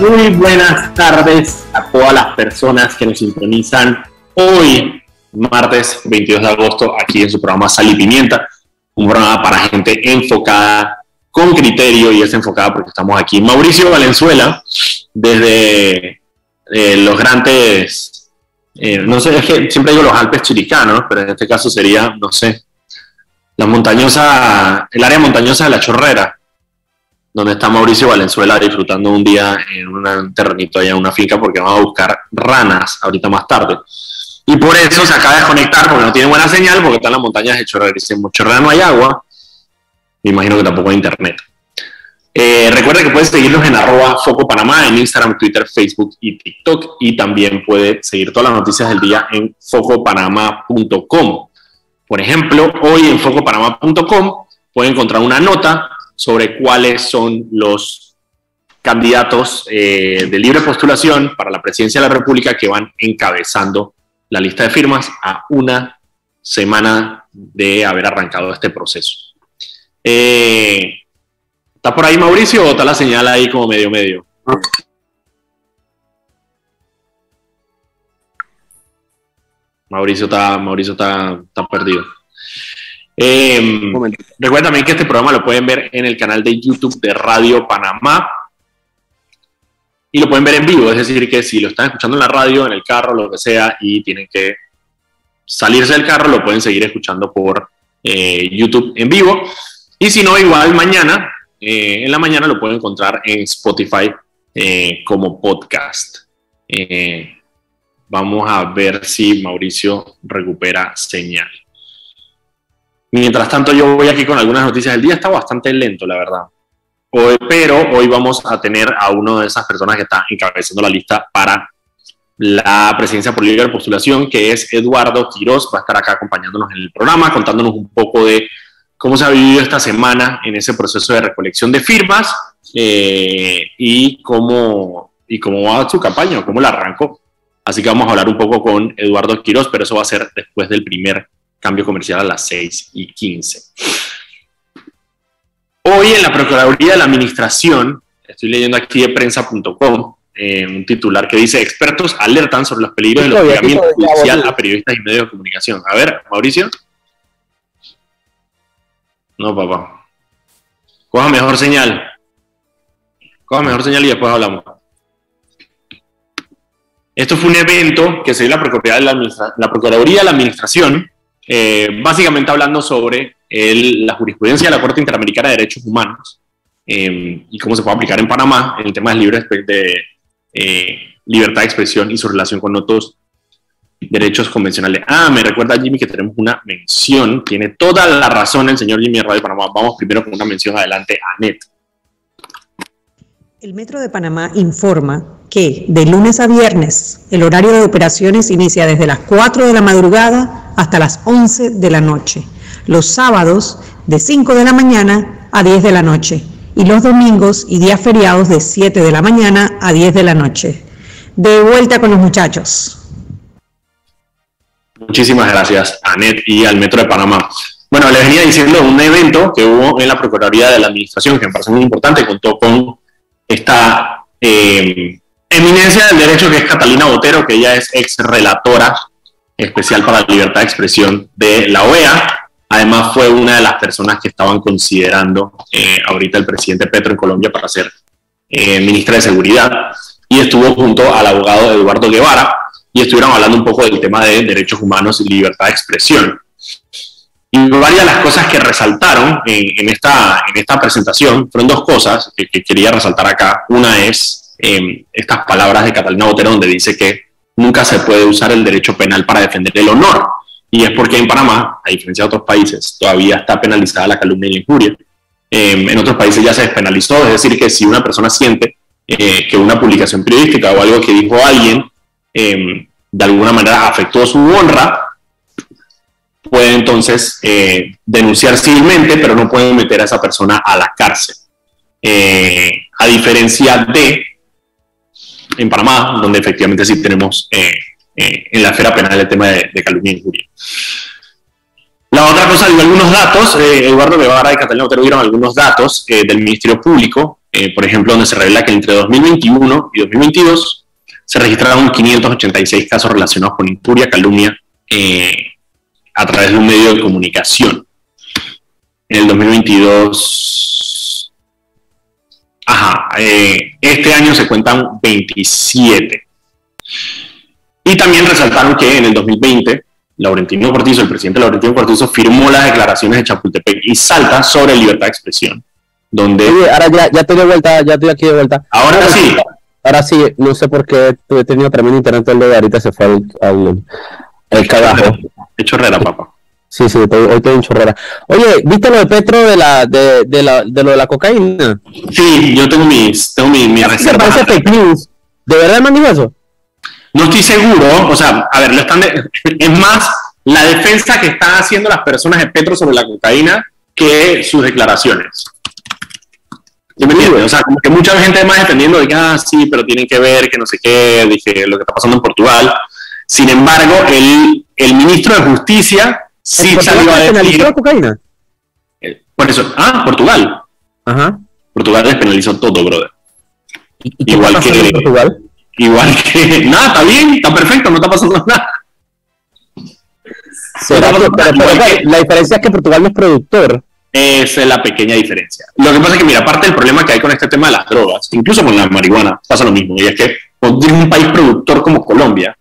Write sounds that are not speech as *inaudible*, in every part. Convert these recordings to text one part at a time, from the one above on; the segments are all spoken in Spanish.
Muy buenas tardes a todas las personas que nos sintonizan hoy, martes 22 de agosto, aquí en su programa Sal y Pimienta, un programa para gente enfocada, con criterio y es enfocada porque estamos aquí. Mauricio Valenzuela, desde eh, los grandes, eh, no sé, es que siempre digo los Alpes chiricanos, pero en este caso sería, no sé, la montañosa, el área montañosa de la Chorrera, donde está Mauricio Valenzuela disfrutando un día en un terrenito allá en una finca porque vamos a buscar ranas ahorita más tarde. Y por eso se acaba de desconectar porque no tiene buena señal porque está en las montañas de Chorrera. Y en Chorrera no hay agua, me imagino que tampoco hay internet. Eh, recuerda que puedes seguirnos en arroba Foco Panamá en Instagram, Twitter, Facebook y TikTok. Y también puede seguir todas las noticias del día en focopanama.com. Por ejemplo, hoy en focopanama.com puede encontrar una nota sobre cuáles son los candidatos eh, de libre postulación para la presidencia de la República que van encabezando la lista de firmas a una semana de haber arrancado este proceso. Eh, ¿Está por ahí Mauricio o está la señal ahí como medio medio? Mauricio está, Mauricio está, está perdido. Eh, recuerda también que este programa lo pueden ver en el canal de YouTube de Radio Panamá y lo pueden ver en vivo, es decir, que si lo están escuchando en la radio, en el carro, lo que sea, y tienen que salirse del carro, lo pueden seguir escuchando por eh, YouTube en vivo. Y si no, igual mañana, eh, en la mañana lo pueden encontrar en Spotify eh, como podcast. vamos a ver si Mauricio recupera señal. Mientras tanto, yo voy aquí con algunas noticias. El día está bastante lento, la verdad. Hoy, pero hoy vamos a tener a una de esas personas que está encabezando la lista para la presidencia por libre postulación, que es Eduardo Quiroz. Va a estar acá acompañándonos en el programa, contándonos un poco de cómo se ha vivido esta semana en ese proceso de recolección de firmas eh, y, cómo, y cómo va su campaña, cómo la arrancó. Así que vamos a hablar un poco con Eduardo Quiroz, pero eso va a ser después del primer cambio comercial a las 6 y 15. Hoy en la Procuraduría de la Administración, estoy leyendo aquí de prensa.com, eh, un titular que dice, expertos alertan sobre los peligros del hostigamiento judicial a periodistas y medios de comunicación. A ver, Mauricio. No, papá. Coja mejor señal. Coja mejor señal y después hablamos. Esto fue un evento que se dio la Procuraduría de la, la, Procuraduría de la Administración eh, básicamente hablando sobre la jurisprudencia de la Corte Interamericana de Derechos Humanos eh, y cómo se puede aplicar en Panamá en el tema de, de eh, libertad de expresión y su relación con otros derechos convencionales. Ah, me recuerda Jimmy que tenemos una mención, tiene toda la razón el señor Jimmy de Radio Panamá. Vamos primero con una mención adelante a Net. El Metro de Panamá informa que de lunes a viernes el horario de operaciones inicia desde las 4 de la madrugada hasta las 11 de la noche, los sábados de 5 de la mañana a 10 de la noche y los domingos y días feriados de 7 de la mañana a 10 de la noche. De vuelta con los muchachos. Muchísimas gracias, Anet y al Metro de Panamá. Bueno, les venía diciendo un evento que hubo en la Procuraduría de la Administración, que me parece muy importante, contó con esta eh, eminencia del derecho que es Catalina Botero, que ella es ex relatora especial para la libertad de expresión de la OEA. Además fue una de las personas que estaban considerando eh, ahorita el presidente Petro en Colombia para ser eh, ministra de Seguridad y estuvo junto al abogado Eduardo Guevara y estuvieron hablando un poco del tema de derechos humanos y libertad de expresión. Y varias de las cosas que resaltaron en, esta, en esta presentación fueron dos cosas que, quería resaltar acá. Una es em, estas palabras de Catalina Botero donde dice que nunca se puede usar el derecho penal para defender el honor. Y es porque en Panamá, a diferencia de otros países, todavía está penalizada la calumnia y la injuria. Em, en otros países ya se despenalizó, es decir, que si una persona siente eh, que una publicación periodística o algo que dijo alguien em, de alguna manera afectó su honra, puede entonces eh, denunciar civilmente, pero no pueden meter a esa persona a la cárcel. Eh, a diferencia de en Panamá, donde efectivamente sí tenemos eh, en la esfera penal el tema de, calumnia y injuria. La otra cosa, algunos datos, Eduardo Guevara y Catalina Otero dieron algunos datos del Ministerio Público eh, por ejemplo, donde se revela que entre 2021 y 2022 se registraron 586 casos relacionados con injuria, calumnia eh, a través de un medio de comunicación. En el 2022, ajá, eh, este año se cuentan 27. Y también resaltaron que en el 2020, Laurentino Cortizo, el presidente Laurentino Cortizo, firmó las declaraciones de Chapultepec y Salta sobre libertad de expresión. Donde Oye, ahora ya, ya estoy de vuelta, ya estoy aquí de vuelta. ahora sí, Ahora sí, no sé por qué he tenido tremendo internet el de ahorita se fue al, al, al cagajo. de chorrera, papá. Sí, sí, estoy- hoy estoy en chorrera. Oye, ¿viste lo de Petro de la de, de la de lo de la cocaína? Sí, yo tengo mis, tengo mi, mi ¿Se reserva. parece fake news? ¿De verdad man dijo eso? No estoy seguro, o sea, a ver, lo están de- es más la defensa que están haciendo las personas de Petro sobre la cocaína que sus declaraciones. ¿Sí me entiendes? O sea, como que mucha gente más defendiendo de que, ah, sí, pero tienen que ver que no sé qué, dije, lo que está pasando en Portugal. Sin embargo, el, el ministro de Justicia sí ¿En Portugal salió a decir... la cocaína? eh, Por eso, ah, Portugal. Ajá. Portugal despenalizó todo, brother. ¿Y, y qué Igual pasando que- en Portugal? Igual *laughs* que, nada, está bien, está perfecto, no está pasando nada. ¿Será Pero- que- pero- pero, igual ok, que- la diferencia es que Portugal no es productor. Esa es la pequeña diferencia. Lo que pasa es que, mira, aparte del problema que hay con este tema de las drogas, incluso con la marihuana, pasa lo mismo. Y es que cuando un país productor como Colombia,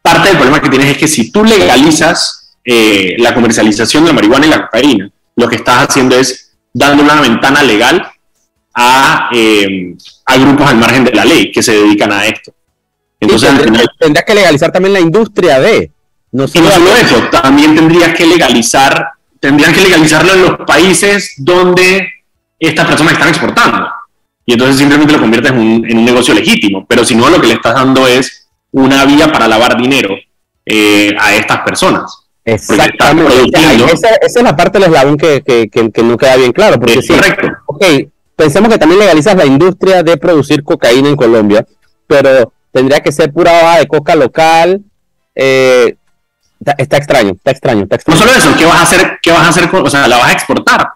parte del problema que tienes es que si tú legalizas eh, la comercialización de la marihuana y la cocaína, lo que estás haciendo es dando una ventana legal a, eh, a grupos al margen de la ley que se dedican a esto. Entonces, Y al tendría, final, tendría que legalizar también la industria de. No y no solo eso, también tendrías que legalizar, tendrían que legalizarlo en los países donde estas personas están exportando. Y entonces simplemente lo conviertes en un, en un negocio legítimo. Pero si no, lo que le estás dando es una vía para lavar dinero eh, a estas personas. Exactamente. Esa, esa es la parte del eslabón que, que, que- que no queda bien claro. Porque Es sí, correcto. ok, pensemos que también legalizas la industria de producir cocaína en Colombia, pero tendría que ser pura hoja de coca local. eh, está, está extraño, está extraño, está No extraño. solo eso, ¿qué vas a hacer? ¿Qué vas a hacer? con- o sea, la vas a exportar.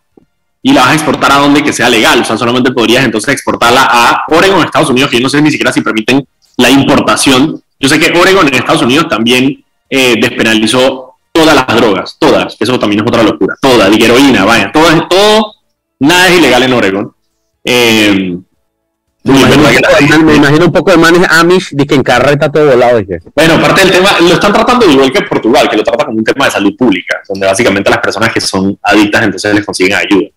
Y la vas a exportar a donde que sea legal. O sea, solamente podrías entonces exportarla a Oregon, Estados Unidos, que yo no sé ni siquiera si permiten la importación. Yo sé que Oregon en Estados Unidos también eh, despenalizó todas las drogas, todas. Eso también es otra locura. Todas, y heroína, vaya, todo, es- todo, nada es ilegal en Oregon. Eh, Me imagino, un poco de gente- man- me imagino un poco de manes Amish de que en carreta todo volado. dije. bueno, parte del tema, lo están tratando igual que Portugal, que lo trata como un tema de salud pública, donde básicamente las personas que son adictas entonces les consiguen ayuda.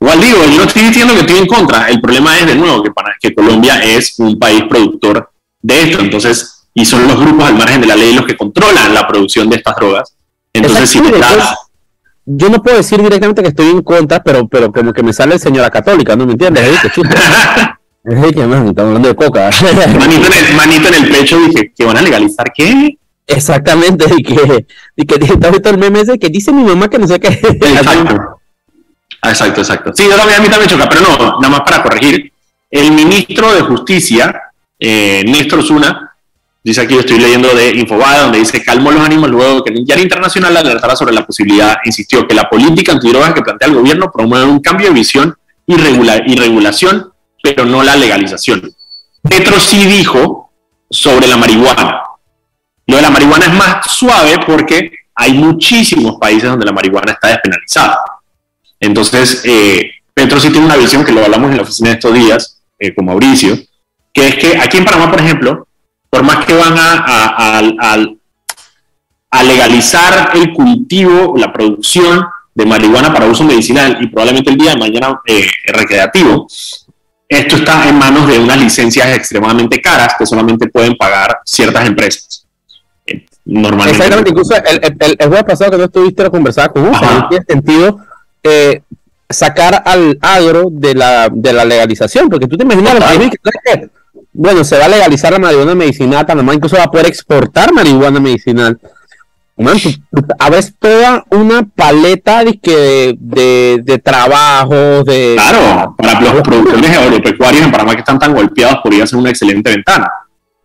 Igual digo, yo no estoy diciendo que estoy en contra, el problema es de nuevo que, para, que Colombia es un país productor de esto, entonces, y son los grupos al margen de la ley los que controlan la producción de estas drogas. Entonces, si te das, yo no puedo decir directamente que estoy en contra, pero, pero como que me sale el señora católica, ¿no me entiendes? *laughs* Estamos hablando de coca. *laughs* manito, en el, manito en el pecho, dije, ¿que van a legalizar qué? Exactamente, y que, y que está visto el meme ese que dice mi mamá que no sé qué. Exacto. Exacto, exacto. Sí, yo también a mí también me choca, pero no, nada más para corregir. El ministro de Justicia, eh, Néstor Zuna, dice aquí, estoy leyendo de Infobae, donde dice, calmó los ánimos luego de que el diario internacional alertara sobre la posibilidad, insistió, que la política antidrogas que plantea el gobierno promueve un cambio de visión y, regula- y regulación, pero no la legalización. Petro sí dijo sobre la marihuana. Lo de la marihuana es más suave porque hay muchísimos países donde la marihuana está despenalizada. Entonces, eh, Petro sí tiene una visión que lo hablamos en la oficina estos días eh, con Mauricio, que es que aquí en Panamá, por ejemplo, por más que van a, a- a- a- a legalizar el cultivo, la producción de marihuana para uso medicinal y probablemente el día de mañana eh, recreativo, esto está en manos de unas licencias extremadamente caras que solamente pueden pagar ciertas empresas. Eh, Normalmente. Exactamente, incluso el, el, el, el jueves pasado que no estuviste lo conversaba con Ufa, no tiene sentido eh, sacar al agro de la, de la legalización, porque tú te imaginas países que. Bueno, se va a legalizar la marihuana medicinal, Panamá incluso va a poder exportar marihuana medicinal. Man, tú, tú abres toda una paleta de, de, de trabajos, de... Claro, para los productores agropecuarios en Panamá que están tan golpeados podría ser una excelente ventana.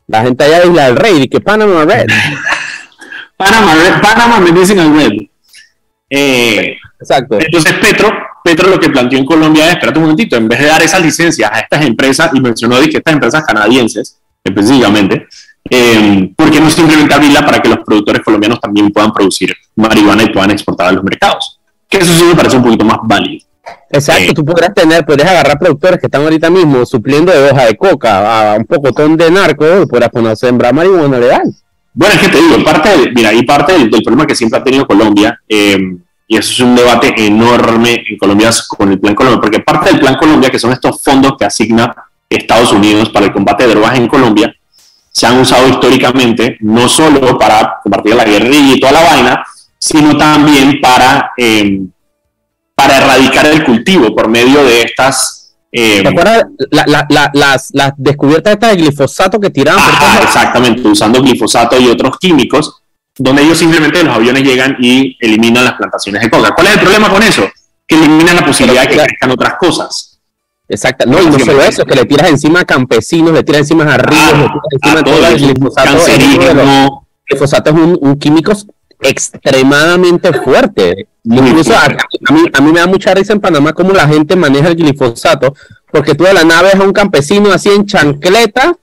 La gente allá de Isla del Rey, que Panama Red. Panama, Panama Medicinal Red. Eh, Exacto. entonces Petro Petro lo que planteó en Colombia es, espérate un momentito, en vez de dar esas licencias a estas empresas, y mencionó que estas empresas canadienses, específicamente, eh, ¿por qué no simplemente abrirla para que los productores colombianos también puedan producir marihuana y puedan exportar a los mercados? Que eso sí me parece un poquito más válido. Exacto, tú podrías tener, podrías agarrar productores que están ahorita mismo supliendo de hoja de coca a un pocotón de narco y podrías poner a sembrar marihuana legal. Bueno, es que te digo, parte mira, y parte del, problema que siempre ha tenido Colombia, eh, y eso es un debate enorme en Colombia con el Plan Colombia, porque parte del Plan Colombia, que son estos fondos que asigna Estados Unidos para el combate de drogas en Colombia, se han usado históricamente no solo para combatir la guerrilla y toda la vaina, sino también para, eh, para erradicar el cultivo por medio de estas eh, ¿Te acuerdas las, las, descubiertas estas de glifosato que tiraban? exactamente, usando glifosato y otros químicos, donde ellos simplemente los aviones llegan y eliminan las plantaciones de coca. ¿Cuál es el problema con eso? Que eliminan la posibilidad de que crezcan otras cosas. Exacto, no, y no solo eso, que le tiras encima a campesinos, le tiras encima a ríos, le tiras encima a todo el glifosato. El glifosato es un, un químico extremadamente fuerte. Incluso a, mí, a mí me da mucha risa en Panamá cómo la gente maneja el glifosato, porque tú de la nave es a un campesino así en chancleta,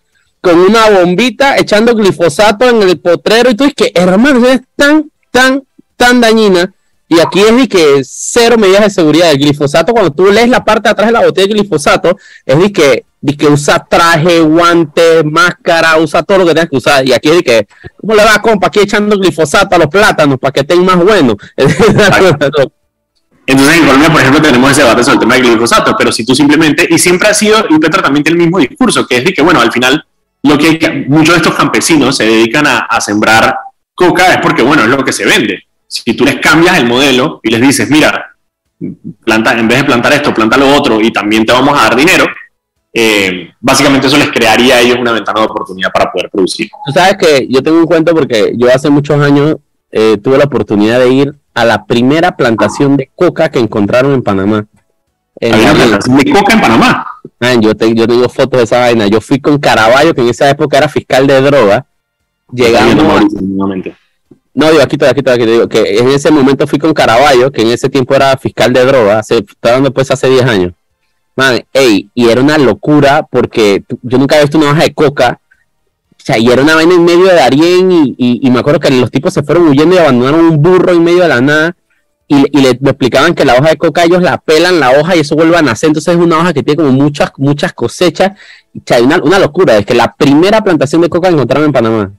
con una bombita, echando glifosato en el potrero, y tú dices que, hermano, es tan, tan, tan dañina. Y aquí es que cero medidas de seguridad. El glifosato, cuando tú lees la parte de atrás de la botella de glifosato, es de que de que usa traje, guante, máscara, usa todo lo que tengas que usar. Y aquí es que, ¿cómo le va, compa? Aquí echando glifosato a los plátanos para que estén más buenos. *laughs* Entonces, en Colombia, por ejemplo, tenemos ese debate sobre el tema del glifosato, pero si tú simplemente, y siempre ha sido, también el mismo discurso, que es de que, bueno, al final, lo que muchos de estos campesinos se dedican a, a sembrar coca es porque, bueno, es lo que se vende. Si tú les cambias el modelo y les dices, mira, planta, en vez de plantar esto, planta lo otro y también te vamos a dar dinero, eh, básicamente eso les crearía a ellos una ventana de oportunidad para poder producir. Tú sabes que yo tengo un cuento porque yo hace muchos años eh, tuve la oportunidad de ir a la primera plantación de coca que encontraron en Panamá. plantación de coca en Panamá? Yo, yo tengo fotos de esa vaina. Yo fui con Caraballo, que en esa época era fiscal de droga. Llegamos. No, digo, aquí todavía, aquí todavía, digo que en ese momento fui con Caraballo, que en ese tiempo era fiscal de droga, hace, estaba dando pues hace 10 años. Man, ey, y era una locura porque yo nunca había visto una hoja de coca. O sea, y era una vaina en medio de Darien y, y, me acuerdo que los tipos se fueron huyendo y abandonaron un burro en medio de la nada. Y, y le, explicaban que la hoja de coca ellos la pelan la hoja y eso vuelve a nacer. Entonces es una hoja que tiene como muchas, muchas cosechas. O sea, una, una locura. Es que la primera plantación de coca encontraron en Panamá.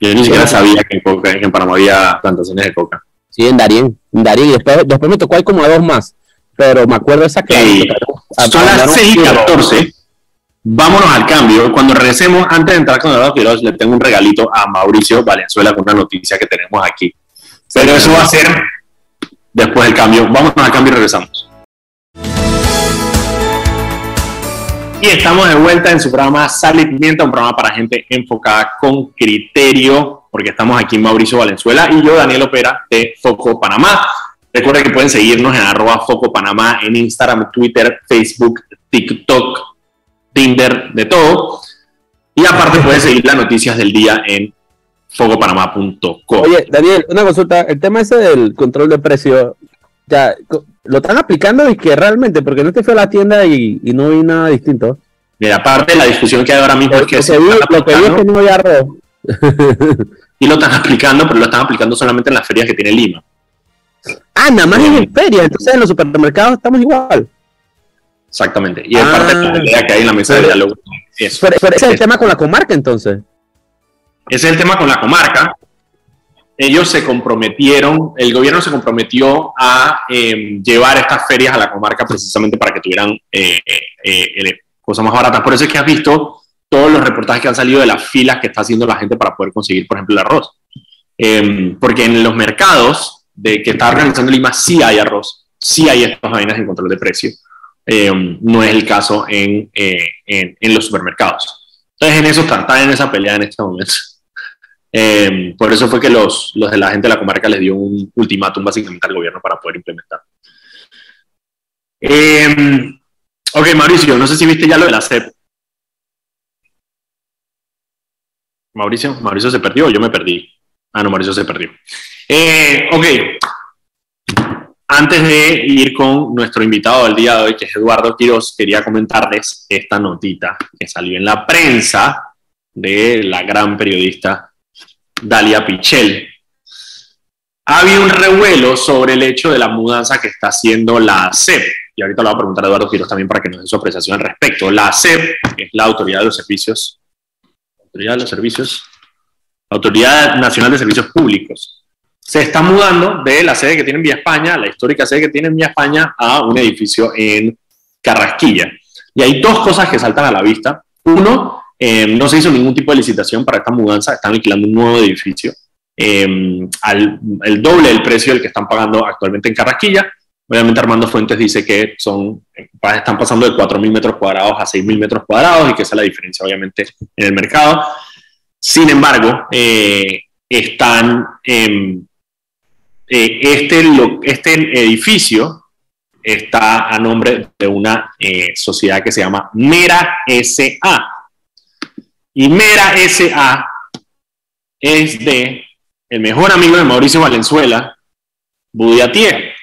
Yo ni siquiera sabía que en, Panamá había plantaciones de coca. Sí, en Darien. En Darien. Y después, después me tocó hay como a dos más pero me acuerdo esa que... son las 6 y 14. Vámonos al cambio. Cuando regresemos, antes de entrar con Eduardo Quiroz, le tengo un regalito a Mauricio Valenzuela con una noticia que tenemos aquí. Pero eso va a ser después del cambio. Vámonos al cambio y regresamos. Y estamos de vuelta en su programa Sal y Pimienta, un programa para gente enfocada con criterio, porque estamos aquí Mauricio Valenzuela y yo, Daniel Opera, de Foco Panamá. Recuerden que pueden seguirnos en arroba Foco Panamá en Instagram, Twitter, Facebook, TikTok, Tinder, de todo. Y aparte pueden seguir las noticias del día en focopanamá.com. Oye, Daniel, una consulta. El tema ese del control de precio, ya, ¿lo están aplicando y que realmente? Porque no te fui a la tienda y, no vi nada distinto. Mira, aparte la discusión que hay ahora mismo es que... Se lo que vi es que no hay arroz. *laughs* y lo están aplicando, pero lo están aplicando solamente en las ferias que tiene Lima. Ah, nada más en feria, entonces en los supermercados estamos igual. Exactamente. Y es parte de la ah. idea que hay en la mesa de diálogo. ese es el tema con la comarca entonces. Ese es el tema con la comarca. Ellos se comprometieron, el gobierno se comprometió a em, llevar estas ferias a la comarca precisamente para que tuvieran eh, eh, eh, cosas más baratas. Por eso es que has visto todos los reportajes que han salido de las filas que está haciendo la gente para poder conseguir, por ejemplo, el arroz. Em, porque en los mercados de que está organizando Lima, sí hay arroz, sí hay estas vainas en control de precio. Eh, no es el caso en, eh, en, en, los supermercados. Entonces, en eso están, en esa pelea en este momento. Eh, por eso fue que los, los de la gente de la comarca les dio un ultimátum básicamente al gobierno para poder implementar. ok, Mauricio, no sé si viste ya lo de la CEP. Mauricio, Mauricio se perdió o yo me perdí. Ah, no, Mauricio se perdió. Eh, ok. antes de ir con nuestro invitado del día de hoy, que es Eduardo Quiroz, quería comentarles esta notita que salió en la prensa de la gran periodista Dalia Pichel. Ha un revuelo sobre el hecho de la mudanza que está haciendo la CEP. Y ahorita lo va a preguntar a Eduardo Quiroz también para que nos dé su apreciación al respecto. La CEP es la Autoridad de los Servicios, Autoridad de los Servicios, Autoridad Nacional de Servicios Públicos se está mudando de la sede que tiene en Vía España, la histórica sede que tiene en Vía España, a un edificio en Carrasquilla. Y hay dos cosas que saltan a la vista. Uno, eh, no se hizo ningún tipo de licitación para esta mudanza, están alquilando un nuevo edificio eh, al el doble del precio del que están pagando actualmente en Carrasquilla. Obviamente Armando Fuentes dice que son, están pasando de 4.000 metros cuadrados a 6.000 metros cuadrados y que esa es la diferencia obviamente en el mercado. Sin embargo, eh, están eh, este, este edificio está a nombre de una eh, sociedad que se llama Mera SA. Y Mera SA es de el mejor amigo de Mauricio Valenzuela, Budiatier.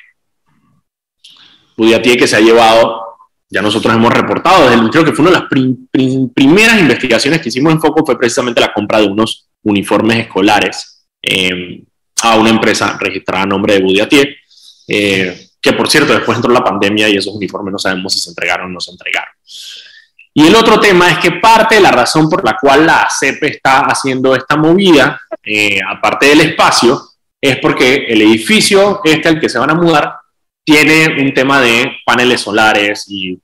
Budiatier que se ha llevado, ya nosotros hemos reportado, desde creo que fue una de las primeras investigaciones que hicimos en Foco fue precisamente la compra de unos uniformes escolares. Eh, a una empresa registrada a nombre de Budiatier, eh, que por cierto después entró la pandemia y esos uniformes no sabemos si se entregaron o no se entregaron. Y el otro tema es que parte de la razón por la cual la CEP está haciendo esta movida, eh, aparte del espacio, es porque el edificio este al que se van a mudar tiene un tema de paneles solares y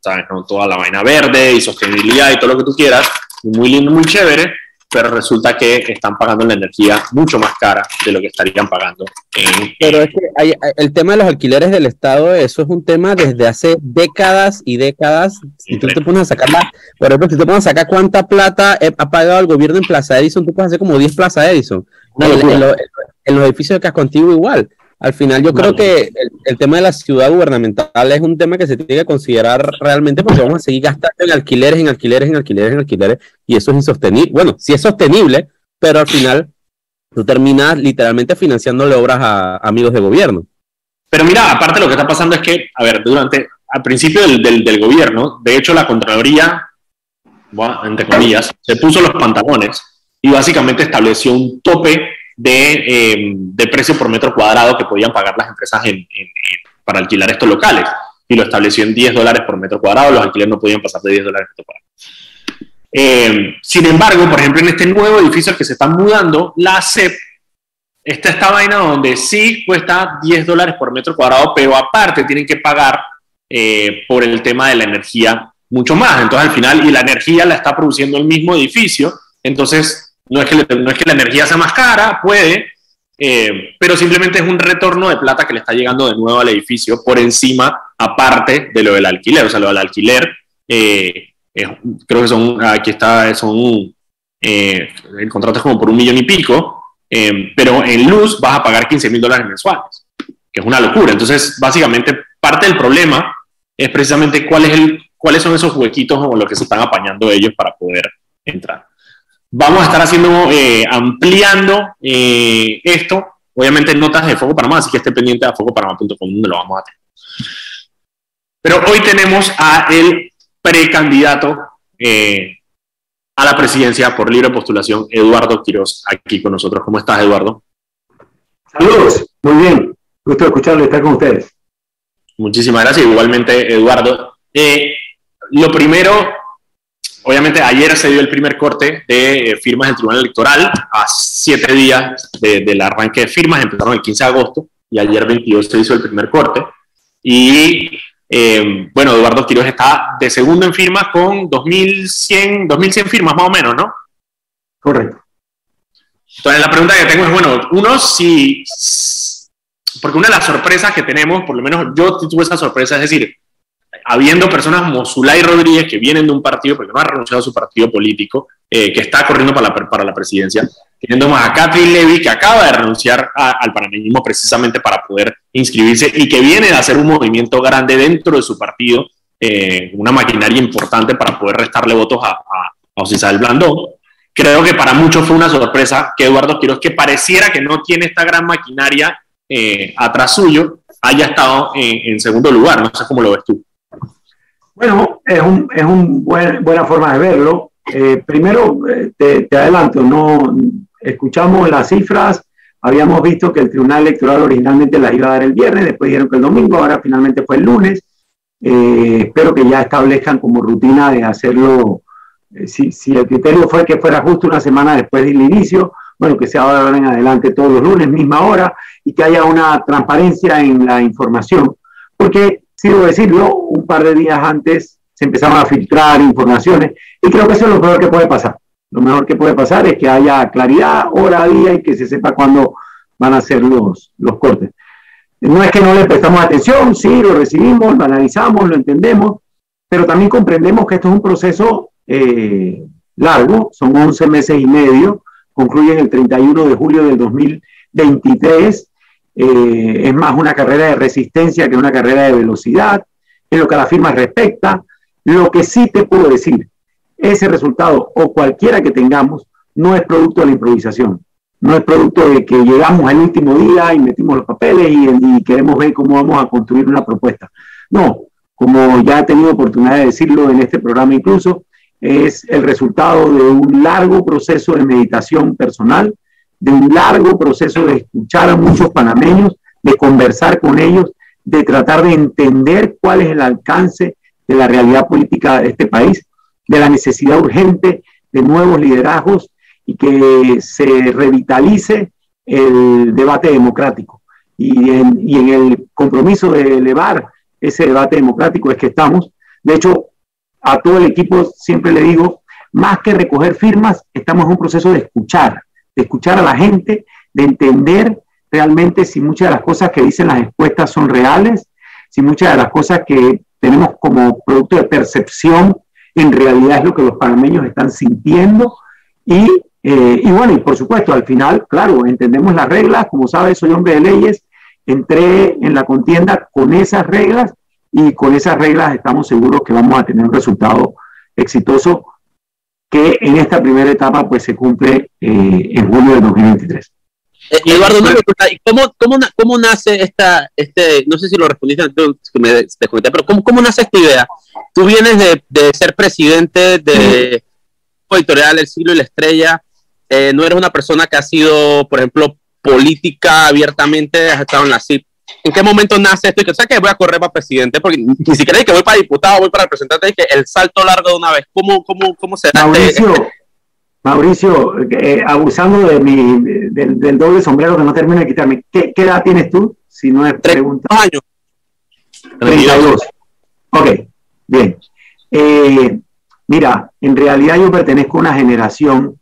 toda la vaina verde y sostenibilidad y todo lo que tú quieras, muy lindo, muy chévere, pero resulta que están pagando la energía mucho más cara de lo que estarían pagando. pero es que hay, el tema de los alquileres del Estado, eso es un tema desde hace décadas y décadas. Si tú te pones a sacar, por ejemplo, si te pones a sacar cuánta plata ha pagado el gobierno en Plaza Edison, tú puedes hacer como 10 Plaza Edison. En, los edificios de casco antiguo igual. Al final yo creo que el, tema de la ciudad gubernamental es un tema que se tiene que considerar realmente porque vamos a seguir gastando en alquileres, en alquileres, en alquileres, en alquileres, y eso es insostenible. Bueno, sí es sostenible, pero al final tú terminas literalmente financiándole obras a, amigos de gobierno. Pero mira, aparte lo que está pasando es que, a ver, durante, al principio del, del, gobierno, de hecho la Contraloría, entre comillas, se puso los pantalones y básicamente estableció un tope eh, de, precio por metro cuadrado que podían pagar las empresas para alquilar estos locales. Y lo estableció en 10 dólares por metro cuadrado, los alquileres no podían pasar de 10 dólares por metro cuadrado. Eh, sin embargo, por ejemplo, en este nuevo edificio al que se están mudando, la CEP está esta vaina donde sí cuesta 10 dólares por metro cuadrado, pero aparte tienen que pagar eh, por el tema de la energía mucho más. Entonces, al final, y la energía la está produciendo el mismo edificio, entonces no es, que la energía sea más cara, puede, eh, pero simplemente es un retorno de plata que le está llegando de nuevo al edificio por encima, aparte de lo del alquiler. O sea, lo del alquiler, eh, creo que son, aquí está, son, eh, el contrato es como por un millón y pico, pero en luz vas a pagar 15 mil dólares mensuales, que es una locura. Entonces, básicamente, parte del problema es precisamente cuáles son esos huequitos o lo que se están apañando ellos para poder entrar. Vamos a estar haciendo, eh, ampliando eh, esto, obviamente en notas de Foco Panamá, así que esté pendiente a focopanamá.com donde lo vamos a tener. Pero hoy tenemos a el precandidato eh, a la presidencia por libre postulación, Eduardo Quiroz, aquí con nosotros. ¿Cómo estás, Eduardo? Saludos, muy bien. Gusto escucharle, estar con ustedes. Muchísimas gracias. Igualmente, Eduardo. lo primero, Obviamente ayer se dio el primer corte de eh, firmas del Tribunal Electoral, a siete días del arranque de firmas, empezaron el 15 de agosto y ayer 22 se hizo el primer corte. Y eh, bueno, Eduardo Quiroz está de segundo en firmas con 2.100, 2100 firmas más o menos, ¿no? Correcto. Entonces la pregunta que tengo es, bueno, uno si, porque una de las sorpresas que tenemos, por lo menos yo tuve esa sorpresa, es decir, habiendo personas como Zulay Rodríguez que vienen de un partido, porque no ha renunciado a su partido político, eh, que está corriendo para la, para la presidencia, teniendo más a Catherine Levy, que acaba de renunciar al panameñismo precisamente para poder inscribirse y que viene de hacer un movimiento grande dentro de su partido, eh, una maquinaria importante para poder restarle votos a, a, a Blandón. Creo que para muchos fue una sorpresa que Eduardo Quiroz, que pareciera que no tiene esta gran maquinaria eh, atrás suyo, haya estado en, segundo lugar. No sé cómo lo ves tú. Bueno, es una es un buena forma de verlo. Eh, primero, eh, te, adelanto, no escuchamos las cifras, habíamos visto que el Tribunal Electoral originalmente las iba a dar el viernes, después dijeron que el domingo, ahora finalmente fue el lunes. Eh, espero que ya establezcan como rutina de hacerlo, si, si, el criterio fue que fuera justo una semana después del inicio, bueno, que sea ahora en adelante todos los lunes, misma hora, y que haya una transparencia en la información, porque, si debo decirlo, un par de días antes se empezaron a filtrar informaciones, y creo que eso es lo peor que puede pasar. Lo mejor que puede pasar es que haya claridad hora a día y que se sepa cuándo van a ser los, los cortes. No es que no le prestamos atención, sí, lo recibimos, lo analizamos, lo entendemos, pero también comprendemos que esto es un proceso eh, largo, son 11 meses y medio, concluyen el 31 de julio del 2023. Eh, es más una carrera de resistencia que una carrera de velocidad, en lo que a la firma respecta. Lo que sí te puedo decir, ese resultado o cualquiera que tengamos no es producto de la improvisación, no es producto de que llegamos al último día y metimos los papeles y, y queremos ver cómo vamos a construir una propuesta. No, como ya he tenido oportunidad de decirlo en este programa incluso, es el resultado de un largo proceso de meditación personal, de un largo proceso de escuchar a muchos panameños, de conversar con ellos, de tratar de entender cuál es el alcance de la realidad política de este país, de la necesidad urgente de nuevos liderazgos y que se revitalice el debate democrático. Y en, el compromiso de elevar ese debate democrático es que estamos. De hecho, a todo el equipo siempre le digo, más que recoger firmas, estamos en un proceso de escuchar, de escuchar a la gente, de entender realmente si muchas de las cosas que dicen las encuestas son reales, si muchas de las cosas que tenemos como producto de percepción en realidad es lo que los panameños están sintiendo. Y, eh, y bueno, y por supuesto, al final, claro, entendemos las reglas, como sabes, soy hombre de leyes, entré en la contienda con esas reglas y con esas reglas estamos seguros que vamos a tener un resultado exitoso que en esta primera etapa pues se cumple eh, en julio de 2023. Eh, Eduardo, ¿cómo, cómo, cómo, nace esta, este, no sé si lo respondiste antes que me desconecté, pero ¿cómo, ¿cómo, nace esta idea? Tú vienes de, de ser presidente de editorial El Siglo y la Estrella, eh, no eres una persona que ha sido, por ejemplo, política abiertamente, has estado en la CIP. ¿En qué momento nace esto? Y que sabes que voy a correr para presidente, porque ni siquiera hay que voy para diputado, voy para representante, y que el salto largo de una vez. ¿Cómo, cómo, cómo se Mauricio, Mauricio, eh, abusando de mi, del, doble sombrero que no termina de quitarme, ¿qué, edad tienes tú? Si no es pregunta. años. 32. Ok, bien. Eh, mira, en realidad yo pertenezco a una generación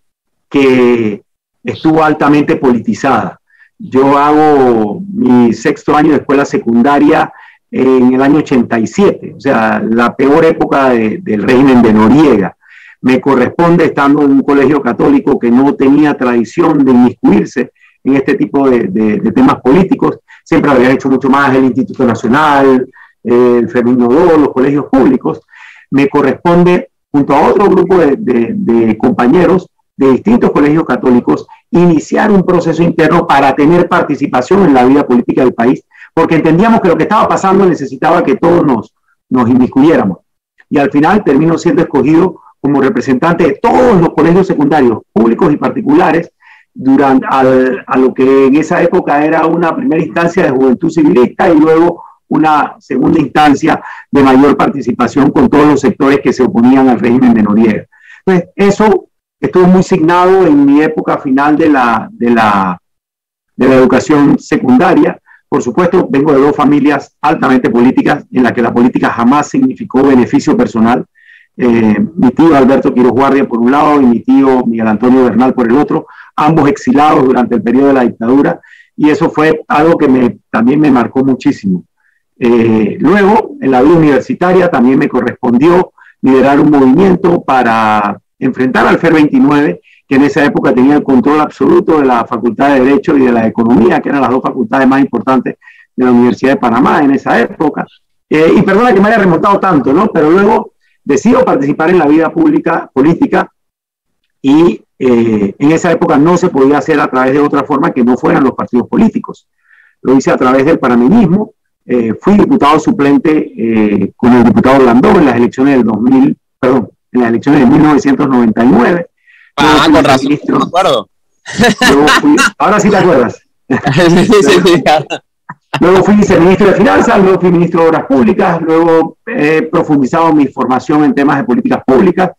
que estuvo altamente politizada. Yo hago mi sexto año de escuela secundaria en el año 87, o sea, la peor época del régimen de Noriega. Me corresponde estando en un colegio católico que no tenía tradición de inmiscuirse en este tipo de, temas políticos. Siempre había hecho mucho más el Instituto Nacional, el Femino II, los colegios públicos. Me corresponde, junto a otro grupo de compañeros, de distintos colegios católicos iniciar un proceso interno para tener participación en la vida política del país, porque entendíamos que lo que estaba pasando necesitaba que todos nos, nos inmiscuyéramos. Y al final termino siendo escogido como representante de todos los colegios secundarios, públicos y particulares, durante, a lo que en esa época era una primera instancia de juventud civilista y luego una segunda instancia de mayor participación con todos los sectores que se oponían al régimen de Noriega. Entonces, eso estuvo muy signado en mi época final de la, de la, de la educación secundaria. Por supuesto, vengo de dos familias altamente políticas en las que la política jamás significó beneficio personal. Eh, mi tío Alberto Quiroz Guardia por un lado y mi tío Miguel Antonio Bernal por el otro, ambos exilados durante el periodo de la dictadura, y eso fue algo que me, también me marcó muchísimo. Eh, luego, en la vida universitaria también me correspondió liderar un movimiento para enfrentar al FER 29, que en esa época tenía el control absoluto de la Facultad de Derecho y de la Economía, que eran las dos facultades más importantes de la Universidad de Panamá en esa época. Eh, y perdona que me haya remontado tanto, ¿no? Pero luego decido participar en la vida pública, política, y eh, en esa época no se podía hacer a través de otra forma que no fueran los partidos políticos. Lo hice a través del panameñismo, eh, fui diputado suplente eh, con el diputado Blandón en las elecciones del 2000, perdón, en las elecciones de 1999. Ah, con razón, no me acuerdo. ahora sí te acuerdas. *laughs* Luego fui viceministro de Finanzas, luego fui ministro de Obras Públicas, luego he profundizado mi formación en temas de políticas públicas.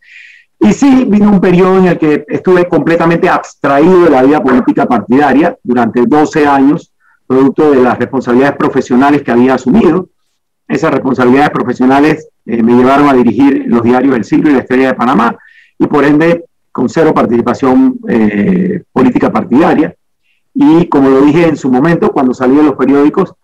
Y sí, vino un periodo en el que estuve completamente abstraído de la vida política partidaria durante 12 años, producto de las responsabilidades profesionales que había asumido. Esas responsabilidades profesionales eh, me llevaron a dirigir los diarios El Siglo y La Estrella de Panamá, y por ende con cero participación eh, política partidaria. Y como lo dije en su momento, cuando salí de los periódicos,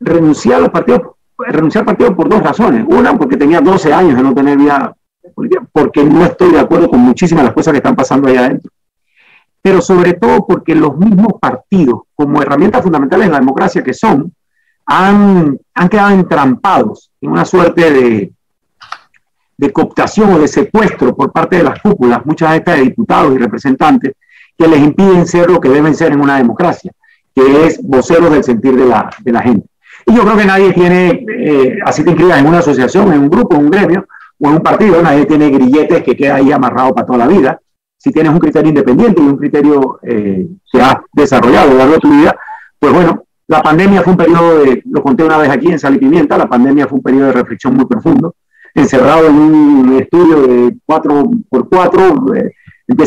renuncié a los partidos, renuncié al partido por dos razones. Una, porque tenía 12 años de no tener vida política, porque no estoy de acuerdo con muchísimas las cosas que están pasando allá adentro. Pero sobre todo porque los mismos partidos, como herramientas fundamentales de la democracia que son, han, han quedado entrampados en una suerte de, de cooptación o de secuestro por parte de las cúpulas, muchas de estas de diputados y representantes, que les impiden ser lo que deben ser en una democracia, que es voceros del sentir de la, de la gente. Y yo creo que nadie tiene, eh, así te inscribas en una asociación, en un grupo, en un gremio o en un partido, nadie tiene grilletes que queda ahí amarrado para toda la vida. Si tienes un criterio independiente y un criterio eh, que has desarrollado a lo largo de tu vida, pues bueno, la pandemia fue un periodo de, lo conté una vez aquí en Sal y Pimienta, la pandemia fue un periodo de reflexión muy profundo, encerrado en un estudio de 4 por 4 eh,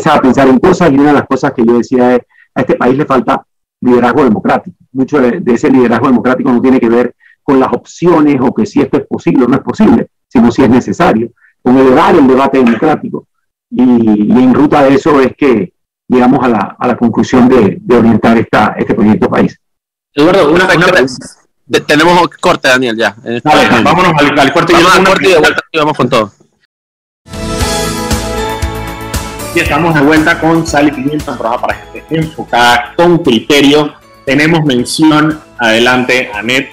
a pensar en cosas y una de las cosas que yo decía es, a este país le falta liderazgo democrático. Mucho de, ese liderazgo democrático no tiene que ver con las opciones o que si esto es posible o no es posible, sino si es necesario, con elevar el debate democrático. Y, en ruta de eso es que llegamos a la, a la conclusión de, de, orientar esta, este proyecto país. Eduardo, una, una, tenemos corte, Daniel, ya. vámonos al, corte. Vamos al corte y de vuelta y vamos con todo. Y estamos de vuelta con Sal y Pimienta, un programa para gente enfocada con criterio. Tenemos mención, adelante, Anet.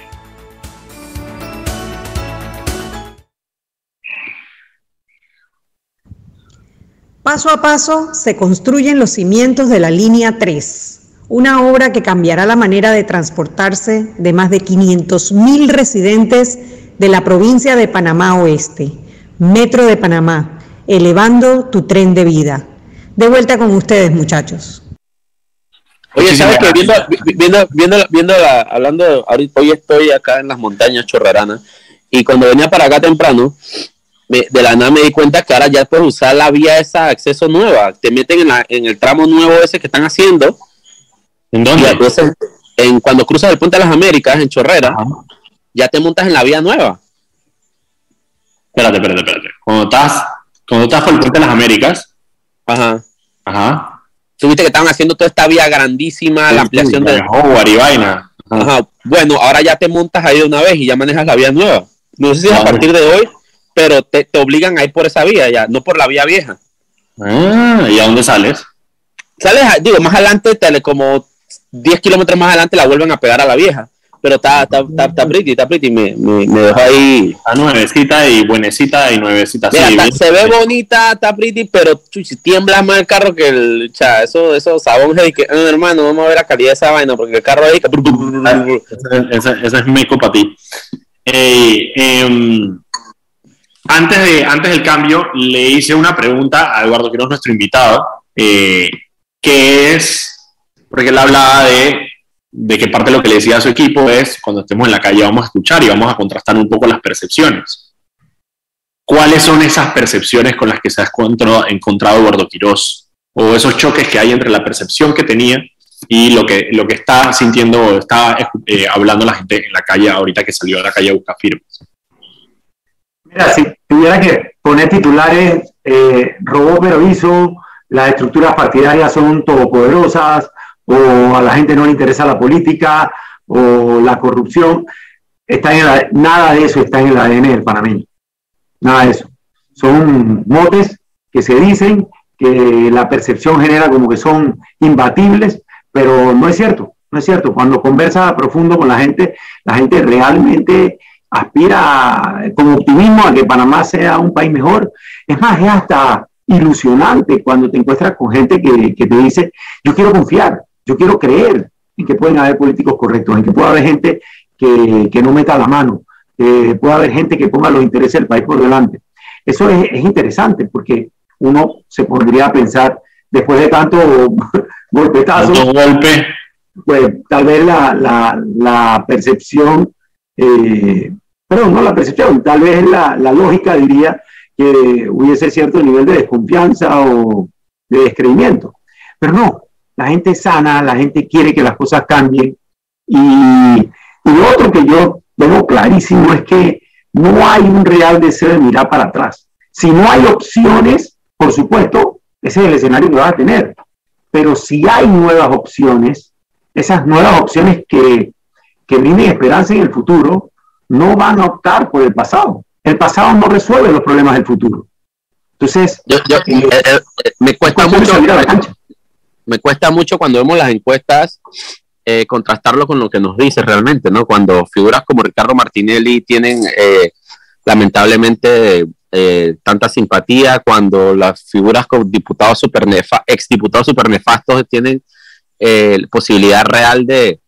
Paso a paso se construyen los cimientos de la línea 3, una obra que cambiará la manera de transportarse de más de 500.000 residentes de la provincia de Panamá Oeste, Metro de Panamá, elevando tu tren de vida. De vuelta con ustedes, muchachos. Oye, ¿sabes que viendo, viendo, viendo, viendo la, hablando, ahorita, hoy estoy acá en las montañas chorreranas y cuando venía para acá temprano, de la nada me di cuenta que ahora ya puedes usar la vía esa acceso nueva. Te meten en, la, en el tramo nuevo ese que están haciendo. ¿En dónde? en, cuando cruzas el Puente de las Américas, en Chorrera, ya te montas en la vía nueva. Espérate, espérate, espérate. Cuando estás, cuando estás por el Puente de las Américas, Ajá. Ajá. Tuviste que estaban haciendo toda esta vía grandísima, la ampliación de. Howard y vaina. Ajá. Bueno, ahora ya te montas ahí de una vez y ya manejas la vía nueva. No sé si es a partir de hoy, pero te, te, obligan a ir por esa vía ya, no por la vía vieja. Ah, ¿y a dónde sales? Sales, digo, más adelante, como 10 kilómetros más adelante la vuelven a pegar a la vieja pero está, está, está, pretty, está pretty, me, me, me dejó ahí. Está nuevecita y buenecita y nuevecita. Mira, se ve bonita, está pretty, pero si tiembla más el carro que el, cha, eso, eso sabón que, ah, hermano, vamos a ver la calidad de esa vaina, porque el carro ahí. Ese, ese es meco para ti. eh, antes, de, antes del cambio, le hice una pregunta a Eduardo Quiroz, nuestro invitado, eh, que es, porque él hablaba de de que parte de lo que le decía a su equipo es, cuando estemos en la calle vamos a escuchar y vamos a contrastar un poco las percepciones. ¿Cuáles son esas percepciones con las que se ha encontrado Eduardo Quirós? O esos choques que hay entre la percepción que tenía y lo que, lo que está sintiendo, está eh, hablando la gente en la calle ahorita que salió a la calle a buscar firmas. Mira, si tuviera que poner titulares, eh, robó pero hizo, las estructuras partidarias son todopoderosas, o a la gente no le interesa la política o la corrupción. Está nada de eso está en el ADN del panameño. Nada de eso. Son motes que se dicen que la percepción genera como que son imbatibles, pero no es cierto, no es cierto. Cuando conversa profundo con la gente, la gente realmente aspira con optimismo a que Panamá sea un país mejor. Es más, es hasta ilusionante cuando te encuentras con gente que te dice, yo quiero confiar, yo quiero creer en que pueden haber políticos correctos, en que pueda haber gente que, no meta la mano, que pueda haber gente que ponga los intereses del país por delante. Eso es, interesante porque uno se pondría a pensar, después de tanto *laughs* golpetazo, golpe. pues tal vez la, la, la percepción, eh, perdón, no la percepción, tal vez la, la lógica diría que hubiese cierto nivel de desconfianza o de descreimiento. Pero no, la gente es sana, la gente quiere que las cosas cambien. Y, lo otro que yo veo clarísimo es que no hay un real deseo de mirar para atrás. Si no hay opciones, por supuesto, ese es el escenario que va a tener. Pero si hay nuevas opciones, esas nuevas opciones que, que brinden esperanza en el futuro, no van a optar por el pasado. El pasado no resuelve los problemas del futuro. Entonces, eh, eh, eh, me cuesta mucho me cuesta mucho cuando vemos las encuestas eh, contrastarlo con lo que nos dice realmente, ¿no? Cuando figuras como Ricardo Martinelli tienen eh, lamentablemente eh, tanta simpatía, cuando las figuras como diputados super ex diputados super nefastos tienen posibilidad real de,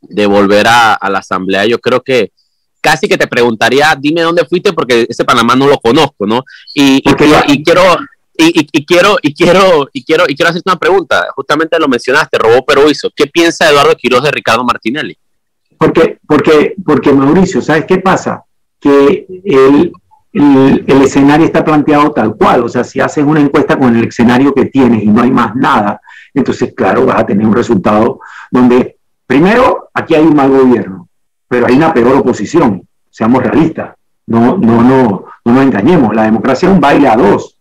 de volver a, la asamblea, yo creo que casi que te preguntaría, dime dónde fuiste porque ese Panamá no lo conozco, ¿no? Y, y quiero, y, quiero, y quiero, y quiero, y quiero hacerte una pregunta. Justamente lo mencionaste, robó pero hizo. ¿Qué piensa Eduardo Quiroz de Ricardo Martinelli? Porque, porque, porque Mauricio, ¿sabes qué pasa? Que el, el, escenario está planteado tal cual. O sea, si haces una encuesta con el escenario que tienes y no hay más nada, entonces, claro, vas a tener un resultado donde, primero, aquí hay un mal gobierno, pero hay una peor oposición. Seamos realistas. No, no, no, no nos engañemos. La democracia es un baile a dos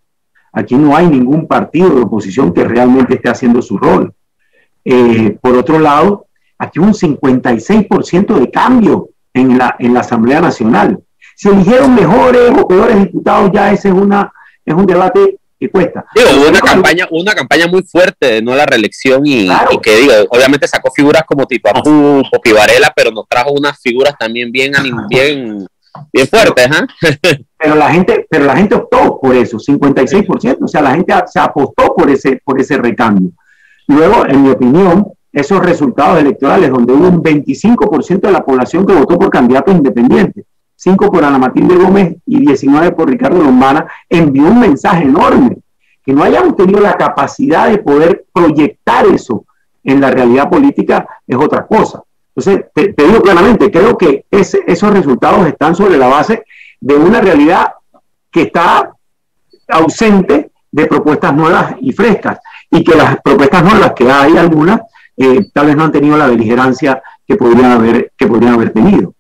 Aquí no hay ningún partido de oposición que realmente esté haciendo su rol. Eh, por otro lado, aquí un 56% de cambio en la, en la Asamblea Nacional. Si eligieron mejores o peores diputados, ya ese es, una, es un debate que cuesta. hubo una campaña, una campaña muy fuerte de no la reelección y, que digo, obviamente sacó figuras como tipo Apu, Popi Varela, pero nos trajo unas figuras también bien, bien Bien fuerte, ¿eh? *laughs* pero la gente, pero la gente optó por eso, 56%, o sea, la gente se apostó por ese, por ese recambio. Luego, en mi opinión, esos resultados electorales, donde hubo un 25% de la población que votó por candidatos independientes, 5 por Ana Matilde Gómez y 19 por Ricardo Lombana, envió un mensaje enorme. Que no hayamos tenido la capacidad de poder proyectar eso en la realidad política es otra cosa. Entonces, te, digo claramente, creo que esos resultados están sobre la base de una realidad que está ausente de propuestas nuevas y frescas, y que las propuestas nuevas, que hay algunas, eh, tal vez no han tenido la beligerancia que podrían haber, que podrían haber tenido.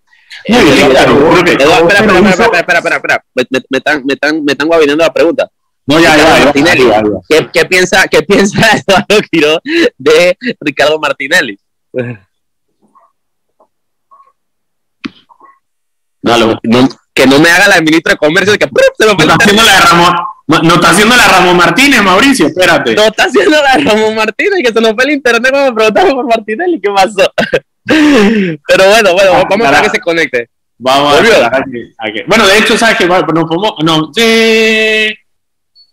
espera, espera, espera, espera, me, están, me, están, me están la pregunta. No, ya, ya, ¿Qué, ¿Qué, piensa, *laughs* ¿Qué piensa Eduardo Quiro de Ricardo Martinelli? Que no me haga la ministra de Comercio que se lo no está haciendo la de Ramón, no, está haciendo la Ramón Martínez, Mauricio, espérate. No está haciendo la Ramón Martínez, que se nos fue el internet cuando me preguntaron por Martinelli, ¿qué pasó? *laughs* Pero bueno, bueno, ah, vamos a que se conecte. Vamos a ver. Bueno, de hecho, ¿sabes qué? Nos podemos, no, sí.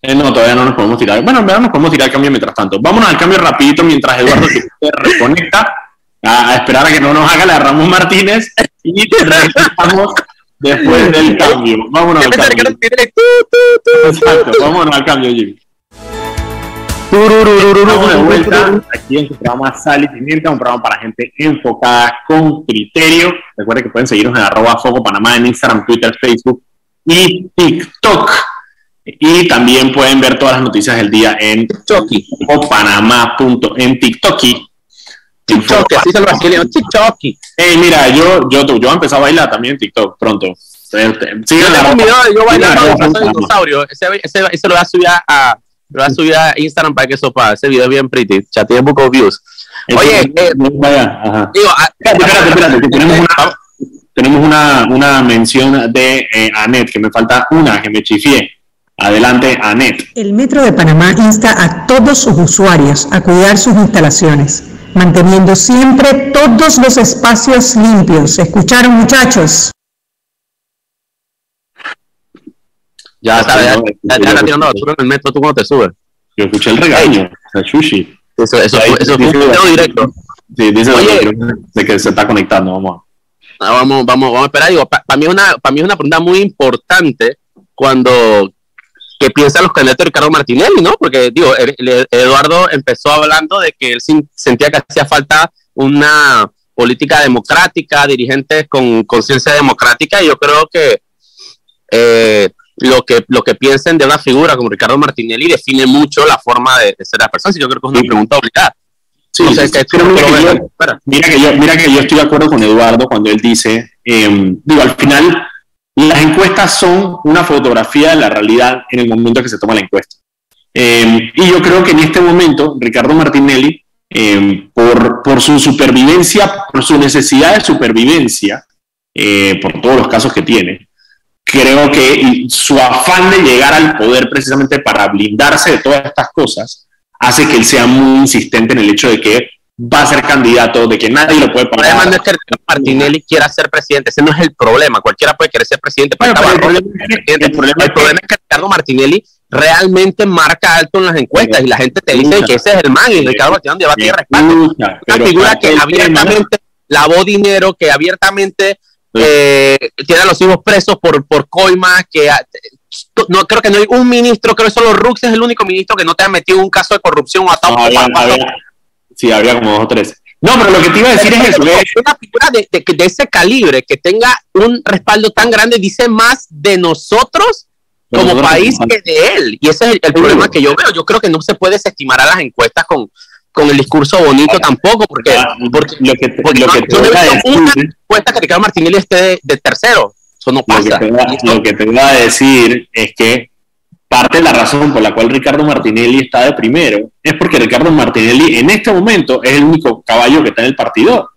Eh, no, todavía no nos podemos tirar. Bueno, en verdad nos podemos tirar el cambio mientras tanto. Vámonos al cambio rapidito mientras Eduardo se *laughs* reconecta a, esperar a que no nos haga la Ramón Martínez y regresamos después del *laughs* cambio. Vámonos al cambio. Exacto, vámonos al cambio, Jimmy. Estamos de vuelta aquí en su programa Sal y Pimienta, un programa para gente enfocada con criterio. Recuerden que pueden seguirnos en arroba Foco Panamá en Instagram, Twitter, Facebook y TikTok. Y también pueden ver todas las noticias del día en TikTok o panamá. en TikTok TikTok, así se lo TikTok. Hey, mira, yo, yo, yo voy a empezar a bailar también en TikTok pronto. Sí, yo tengo un video de yo bailando dinosaurio. Ese, ese, ese lo voy a subir a, lo voy a subir a Instagram para que sopa. Ese video es bien pretty. Ya tiene of views. Oye, eh, vaya, ajá. Digo, ah, espérate, espérate, tenemos una, tenemos una, una mención de eh, Anet, que me falta una, que me chifié. Adelante, Anet. El Metro de Panamá insta a todos sus usuarios a cuidar sus instalaciones manteniendo siempre todos los espacios limpios. ¿Escucharon, muchachos? Ya, está, ya, ya, ya, ya tirando basura en el metro, ¿tú cómo te subes? Yo escuché el regaño, el sushi. Eso, eso, eso, fue un video directo. Sí, dice Oye, de que se está conectando, vamos Ah, vamos, vamos, vamos a esperar. Digo, para mí, es una, para mí es una pregunta muy importante cuando qué piensan los candidatos de Ricardo Martinelli, ¿no? Porque, digo, Eduardo empezó hablando de que él sentía que hacía falta una política democrática, dirigentes con conciencia democrática, y yo creo que eh, lo que lo que piensen de una figura como Ricardo Martinelli define mucho la forma de, ser la persona. Y yo creo que es una pregunta obligada. Sí, mira, que yo, mira, que yo, estoy de acuerdo con Eduardo cuando él dice, em, digo, al final las encuestas son una fotografía de la realidad en el momento que se toma la encuesta. Em, y yo creo que en este momento Ricardo Martinelli, em, por, por, su supervivencia, por su necesidad de supervivencia, eh, por todos los casos que tiene, creo que su afán de llegar al poder precisamente para blindarse de todas estas cosas hace que él sea muy insistente en el hecho de que va a ser candidato, de que nadie lo puede parar. Además no es que Martinelli quiera ser presidente, ese no es el problema, cualquiera puede querer ser presidente. el, problema, es que Ricardo Martinelli realmente marca alto en las encuestas y la gente te dice que ese es el man y Ricardo Martinelli va a tener respaldo. Una figura que abiertamente lavó dinero, que abiertamente eh, tiene a los hijos presos por, por coimas, que no creo que no hay un ministro, creo que solo Rux es el único ministro que no te ha metido un caso de corrupción o atado. Sí, habría como dos o tres. No, pero lo que te iba a decir es eso. Una figura de, de, ese calibre que tenga un respaldo tan grande dice más de nosotros como país que de él. Y ese es el, problema que yo veo. Yo creo que no se puede desestimar a las encuestas con, con el discurso bonito tampoco, porque, porque, lo que, porque lo que no, una encuesta que Ricardo Martinelli esté de tercero. Eso no pasa. Lo que, te voy a decir es que parte de la razón por la cual Ricardo Martinelli está de primero es porque Ricardo Martinelli en este momento es el único caballo que está en el partido.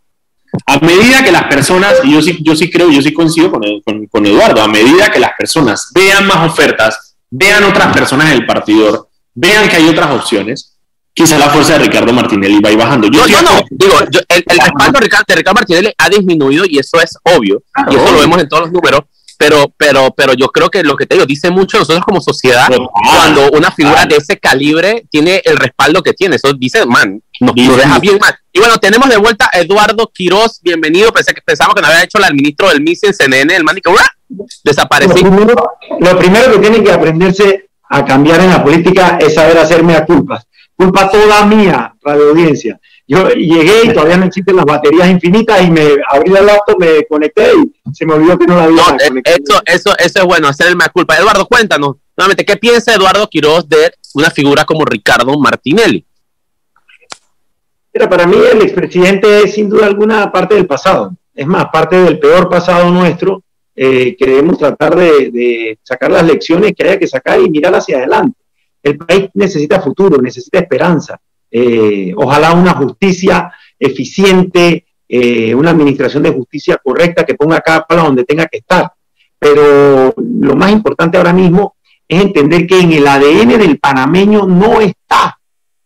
A medida que las personas, y yo sí, yo sí creo, yo sí coincido con, con, Eduardo, a medida que las personas vean más ofertas, vean otras personas en el partidor, vean que hay otras opciones, quizá la fuerza de Ricardo Martinelli va a ir bajando. Yo no, no, digo, el, respaldo de Ricardo, Martinelli ha disminuido y eso es obvio, y eso lo vemos en todos los números, pero, pero, pero yo creo que lo que te digo, dice mucho nosotros como sociedad, cuando una figura de ese calibre tiene el respaldo que tiene, eso dice, man, nos, deja bien mal. Y bueno, tenemos de vuelta a Eduardo Quiroz, bienvenido, pensé que pensamos que no había hecho el ministro del MIS en CNN, el man que desapareció. Lo primero, que tiene que aprenderse a cambiar en la política es saber hacerme a culpas culpa toda mía, radio audiencia. Yo llegué y todavía no existen las baterías infinitas y me abrí el laptop, me conecté y se me olvidó que no la había no, eh, eso, eso, eso es bueno, hacer el más culpa. Eduardo, cuéntanos nuevamente, ¿qué piensa Eduardo Quiroz de una figura como Ricardo Martinelli? Mira, para mí el expresidente es sin duda alguna parte del pasado. Es más, parte del peor pasado nuestro eh, que debemos tratar de, de sacar las lecciones que haya que sacar y mirar hacia adelante. El país necesita futuro, necesita esperanza. Eh, ojalá una justicia eficiente, eh, una administración de justicia correcta que ponga cada palo donde tenga que estar. Pero lo más importante ahora mismo es entender que en el ADN del panameño no está,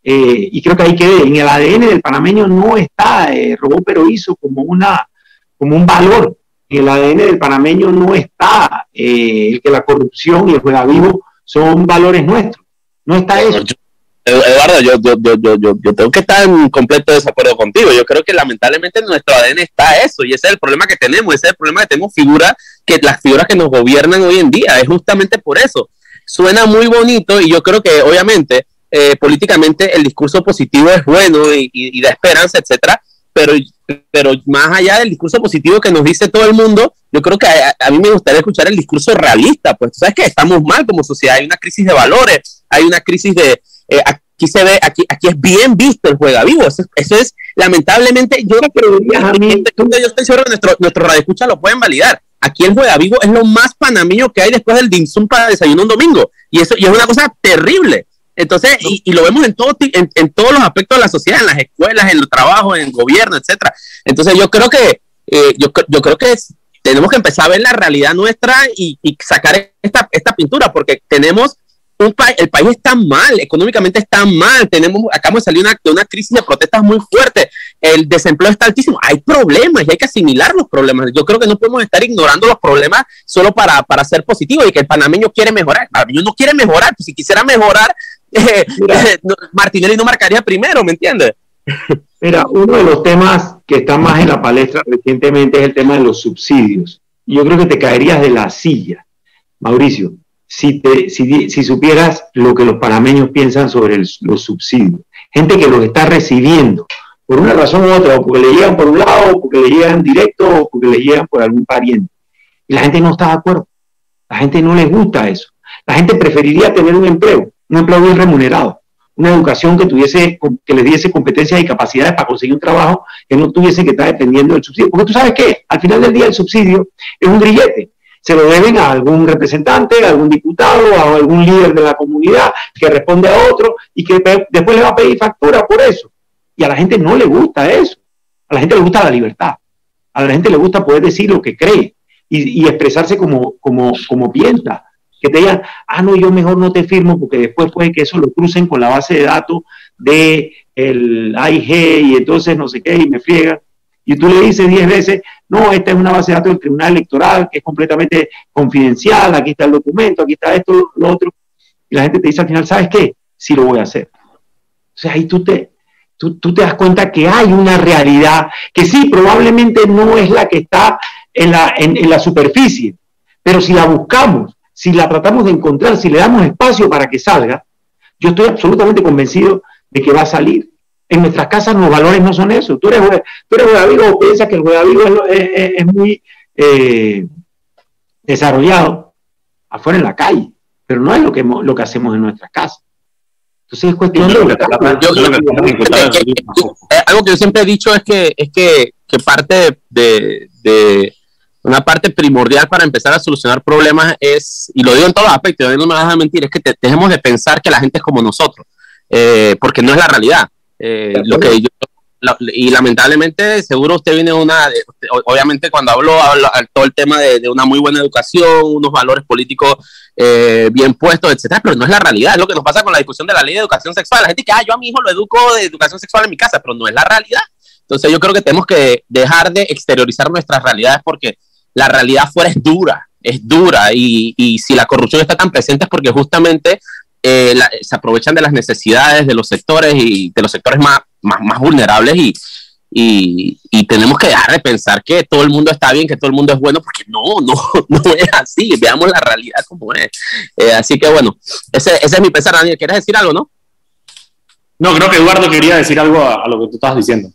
eh, y creo que hay que ver, en el ADN del panameño no está, robó pero hizo como, una, como un valor. En el ADN del panameño no está el que la corrupción y el juega vivo son valores nuestros. No está eso. Eduardo, yo, yo, tengo que estar en completo desacuerdo contigo. Yo creo que lamentablemente en nuestro ADN está eso y ese es el problema que tenemos. Ese es el problema que tenemos figuras, que las figuras que nos gobiernan hoy en día. Es justamente por eso. Suena muy bonito y yo creo que obviamente eh, políticamente el discurso positivo es bueno y, da esperanza, etcétera. Pero, pero más allá del discurso positivo que nos dice todo el mundo, yo creo que a, mí me gustaría escuchar el discurso realista. Pues tú sabes que estamos mal como sociedad, hay una crisis de valores hay una crisis de, eh, aquí se ve, aquí, aquí es bien visto el juega vivo, eso, es, lamentablemente, yo no creo yo estoy seguro que nuestro, nuestro radio escucha lo pueden validar. Aquí el juega vivo es lo más panameño que hay después del dimsum para desayuno un domingo. Y eso y es una cosa terrible. Entonces, y, lo vemos en, todo, en, en, todos los aspectos de la sociedad, en las escuelas, en el trabajo, en el gobierno, etcétera. Entonces, yo creo que, eh, yo, yo creo que tenemos que empezar a ver la realidad nuestra y, y sacar esta, esta pintura, porque tenemos el país está mal, económicamente está mal, tenemos, acabamos de salir una, de una crisis de protestas muy fuerte, el desempleo está altísimo, hay problemas y hay que asimilar los problemas. Yo creo que no podemos estar ignorando los problemas solo para, para ser positivos y que el panameño quiere mejorar. El panameño no quiere mejorar, pues si quisiera mejorar, *laughs* eh, Martinelli no marcaría primero, ¿me entiendes? *laughs* Mira, uno de los temas que está más en la palestra recientemente es el tema de los subsidios. Yo creo que te caerías de la silla, Mauricio, si, te, si, supieras lo que los panameños piensan sobre los subsidios. Gente que los está recibiendo por una razón u otra, porque le llegan por un lado, porque le llegan directo, o porque le llegan por algún pariente. Y la gente no está de acuerdo. La gente no les gusta eso. La gente preferiría tener un empleo, un empleo bien remunerado, una educación que tuviese, que les diese competencias y capacidades para conseguir un trabajo que no tuviese que estar dependiendo del subsidio. Porque tú sabes que al final del día el subsidio es un grillete. Se lo deben a algún representante, a algún diputado, a algún líder de la comunidad que responde a otro y que después le va a pedir factura por eso. Y a la gente no le gusta eso. A la gente le gusta la libertad. A la gente le gusta poder decir lo que cree y, expresarse como, como, como piensa. Que te digan, ah, no, yo mejor no te firmo porque después puede que eso lo crucen con la base de datos de el AIG y entonces no sé qué y me friegan. Y tú le dices diez veces, no, esta es una base de datos del Tribunal Electoral que es completamente confidencial, aquí está el documento, aquí está esto, lo otro. Y la gente te dice al final, ¿sabes qué? Sí lo voy a hacer. O sea, ahí tú te, tú, tú te das cuenta que hay una realidad que sí, probablemente no es la que está en la, en, la superficie, pero si la buscamos, si la tratamos de encontrar, si le damos espacio para que salga, yo estoy absolutamente convencido de que va a salir. En nuestras casas los valores no son eso. Tú eres, tú eres o piensas que el juego es, es, es, muy eh, desarrollado afuera en la calle, pero no es lo que, lo que hacemos en nuestras casas. Entonces es cuestión de... Algo que yo siempre he dicho es que, es que, que parte de, de una parte primordial para empezar a solucionar problemas es, y lo digo en todos los aspectos, no me vas a mentir, es que dejemos de pensar que la gente es como nosotros, eh, porque no es la realidad. Eh, lo que y lamentablemente, seguro usted viene de una, obviamente cuando hablo, hablo todo el tema de, una muy buena educación, unos valores políticos eh, bien puestos, etcétera, pero no es la realidad, es lo que nos pasa con la discusión de la ley de educación sexual. La gente que, ah, yo a mi hijo lo educo de educación sexual en mi casa, pero no es la realidad. Entonces yo creo que tenemos que dejar de exteriorizar nuestras realidades porque la realidad fuera es dura, es dura y, y si la corrupción está tan presente es porque justamente eh, se aprovechan de las necesidades de los sectores y de los sectores más, más, más vulnerables y, y, y, tenemos que dejar de pensar que todo el mundo está bien, que todo el mundo es bueno, porque no, *laughs* no, no es así, veamos la realidad como es. Eh, así que bueno, ese, ese, es mi pensar, Daniel, ¿quieres decir algo, no? No, creo que Eduardo quería decir algo a, a lo que tú estabas diciendo.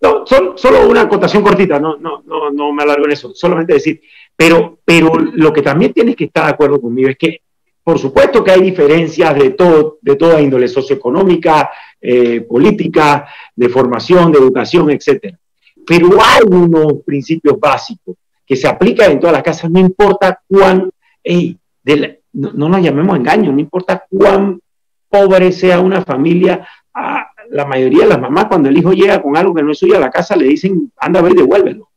No, solo una acotación cortita, no, no, no, no me alargo en eso, solamente decir, pero, pero lo que también tienes que estar de acuerdo conmigo es que, por supuesto que hay diferencias de, todo, de toda índole socioeconómica, eh, política, de formación, de educación, etcétera. Pero hay unos principios básicos que se aplican en todas las casas, no importa cuán, no, no nos llamemos engaño, no importa cuán pobre sea una familia, la mayoría de las mamás cuando el hijo llega con algo que no es suyo a la casa le dicen, anda a ver y devuélvelo,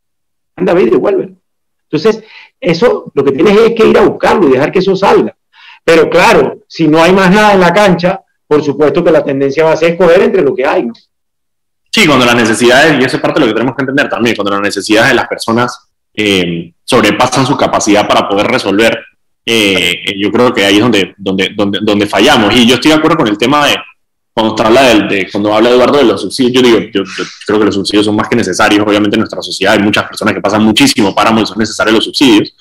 anda a ver y devuélvelo. Entonces, eso lo que tienes es que ir a buscarlo y dejar que eso salga. Pero claro, si no hay más nada en la cancha, por supuesto que la tendencia va a ser escoger entre lo que hay. ¿no? Sí, cuando las necesidades, y eso es parte de lo que tenemos que entender también, cuando las necesidades de las personas eh, sobrepasan su capacidad para poder resolver, eh, yo creo que ahí es donde, donde, donde, donde fallamos. Y yo estoy de acuerdo con el tema de, cuando habla, de, cuando habla Eduardo de los subsidios, yo digo, yo, creo que los subsidios son más que necesarios. Obviamente en nuestra sociedad hay muchas personas que pasan muchísimo páramo y son necesarios los subsidios.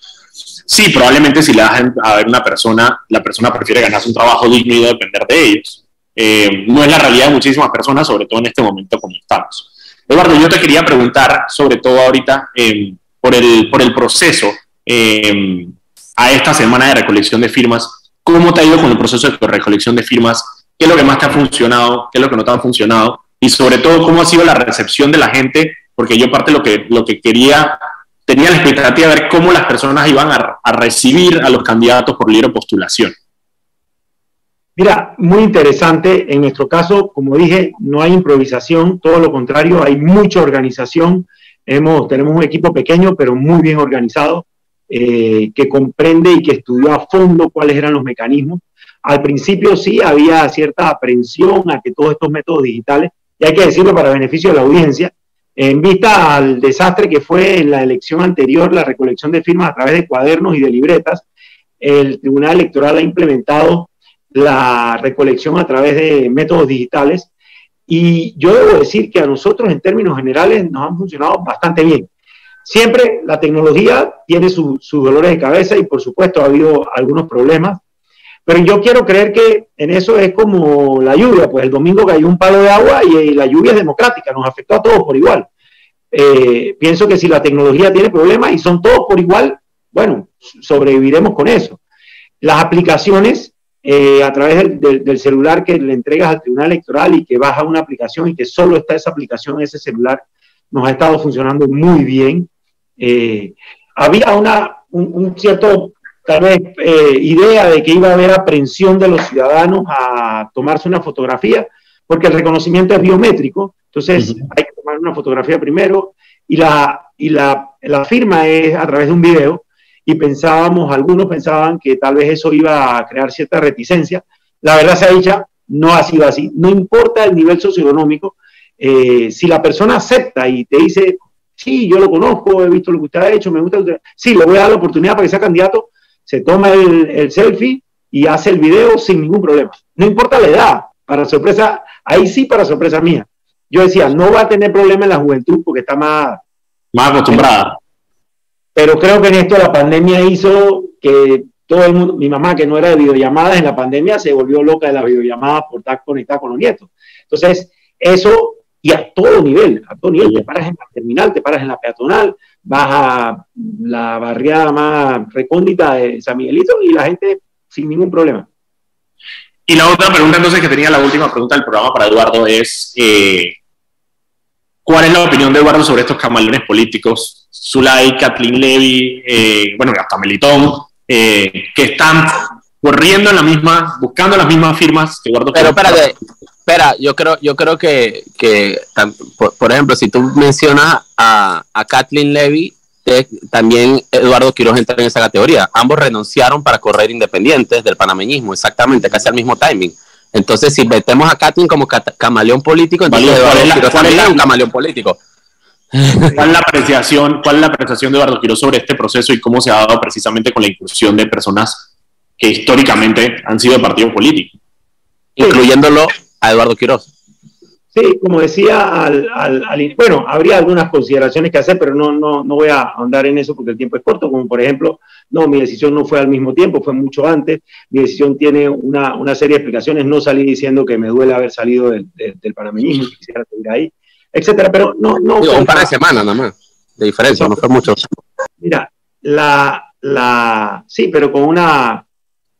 Sí, probablemente si le das a ver una persona, la persona prefiere ganarse un trabajo digno y depender de ellos. Eh, no es la realidad de muchísimas personas, sobre todo en este momento como estamos. Eduardo, yo te quería preguntar, sobre todo ahorita, eh, por, el, por el proceso eh, a esta semana de recolección de firmas. ¿Cómo te ha ido con el proceso de recolección de firmas? qué es lo que más te ha funcionado, qué es lo que no te ha funcionado y sobre todo cómo ha sido la recepción de la gente, porque yo parte lo que, lo que quería, tenía la expectativa de ver cómo las personas iban a, recibir a los candidatos por libre postulación. Mira, muy interesante. En nuestro caso, como dije, no hay improvisación, todo lo contrario, hay mucha organización. Tenemos un equipo pequeño, pero muy bien organizado, eh, que comprende y que estudió a fondo cuáles eran los mecanismos. Al principio sí había cierta aprensión a que todos estos métodos digitales, y hay que decirlo para beneficio de la audiencia, en vista al desastre que fue en la elección anterior, la recolección de firmas a través de cuadernos y de libretas, el Tribunal Electoral ha implementado la recolección a través de métodos digitales Y yo debo decir que a nosotros en términos generales nos han funcionado bastante bien. Siempre la tecnología tiene sus dolores de cabeza y por supuesto ha habido algunos problemas, pero yo quiero creer que en eso es como la lluvia, pues el domingo cayó un palo de agua y, la lluvia es democrática, nos afectó a todos por igual. Eh, pienso que si la tecnología tiene problemas y son todos por igual, bueno, sobreviviremos con eso. Las aplicaciones eh, a través del, celular que le entregas al tribunal electoral y que baja una aplicación y que solo está esa aplicación ese celular, nos ha estado funcionando muy bien. Eh, había una, un, cierto, tal vez, eh, idea de que iba a haber aprensión de los ciudadanos a tomarse una fotografía, porque el reconocimiento es biométrico, entonces hay que tomar una fotografía primero y la, y la, la firma es a través de un video y pensábamos, algunos pensaban que tal vez eso iba a crear cierta reticencia. La verdad se ha dicho, no ha sido así. No importa el nivel socioeconómico, eh, si la persona acepta y te dice, sí, yo lo conozco, he visto lo que usted ha hecho, me gusta, sí, le voy a dar la oportunidad para que sea candidato, se toma el, selfie y hace el video sin ningún problema. No importa la edad, para sorpresa, ahí sí para sorpresa mía. Yo decía, no va a tener problema en la juventud porque está más... Más acostumbrada. Pero creo que en esto la pandemia hizo que todo el mundo, mi mamá que no era de videollamadas en la pandemia, se volvió loca de la videollamada por estar conectada con los nietos. Entonces, eso y a todo nivel, a todo nivel, te paras en la terminal, te paras en la peatonal, vas a la barriada más recóndita de San Miguelito y la gente sin ningún problema. Y la otra pregunta entonces que tenía la última pregunta del programa para Eduardo es, eh, ¿cuál es la opinión de Eduardo sobre estos camaleones políticos? Zulay, Kathleen Levy, eh, bueno, hasta Melitón, eh, que están corriendo en la misma, buscando las mismas firmas que Eduardo. Pero espérate, espera, yo creo, yo creo que, que por, ejemplo, si tú mencionas a, a Kathleen Levy, también Eduardo Quiroz entra en esa categoría. Ambos renunciaron para correr independientes del panameñismo, exactamente, casi al mismo timing. Entonces, si metemos a Kathleen como camaleón político, entonces Eduardo Quiroz también es un camaleón político. ¿Cuál es la apreciación, cuál es la apreciación de Eduardo Quiroz sobre este proceso y cómo se ha dado precisamente con la inclusión de personas que históricamente han sido de partido político? Incluyéndolo a Eduardo Quiroz. Sí, como decía, al, al, bueno, habría algunas consideraciones que hacer, pero no, no, no voy a ahondar en eso porque el tiempo es corto, como por ejemplo, no, mi decisión no fue al mismo tiempo, fue mucho antes, mi decisión tiene una, una serie de explicaciones, no salí diciendo que me duele haber salido del, del, panameñismo, quisiera seguir ahí, etcétera, pero no... no un par de semanas nada más, de diferencia, no fue mucho. Mira, la, la, sí, pero con una